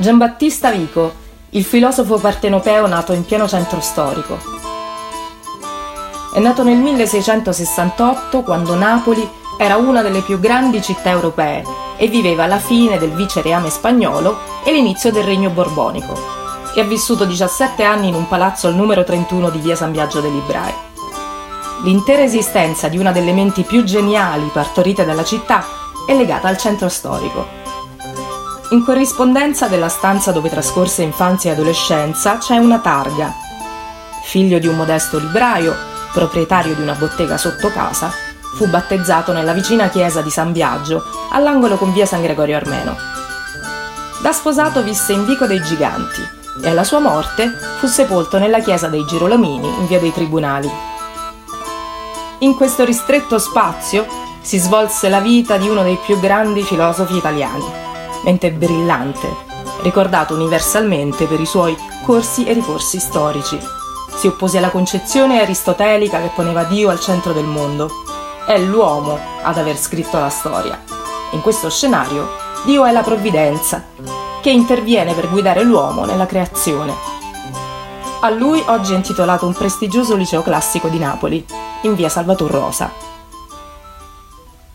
Giambattista Vico, il filosofo partenopeo nato in pieno centro storico. È nato nel 1668 quando Napoli era una delle più grandi città europee e viveva la fine del vicereame spagnolo e l'inizio del regno borbonico. E ha vissuto 17 anni in un palazzo al numero 31 di via San Biagio dei Librai. L'intera esistenza di una delle menti più geniali partorite dalla città è legata al centro storico in corrispondenza della stanza dove trascorse infanzia e adolescenza c'è una targa. Figlio di un modesto libraio, proprietario di una bottega sotto casa, fu battezzato nella vicina chiesa di San Biagio, all'angolo con via San Gregorio Armeno. Da sposato visse in Vico dei Giganti e alla sua morte fu sepolto nella chiesa dei Girolomini in via dei Tribunali. In questo ristretto spazio si svolse la vita di uno dei più grandi filosofi italiani mente brillante, ricordato universalmente per i suoi corsi e ricorsi storici. Si oppose alla concezione aristotelica che poneva Dio al centro del mondo. È l'uomo ad aver scritto la storia. In questo scenario, Dio è la provvidenza, che interviene per guidare l'uomo nella creazione. A lui oggi è intitolato un prestigioso liceo classico di Napoli, in via Salvator Rosa.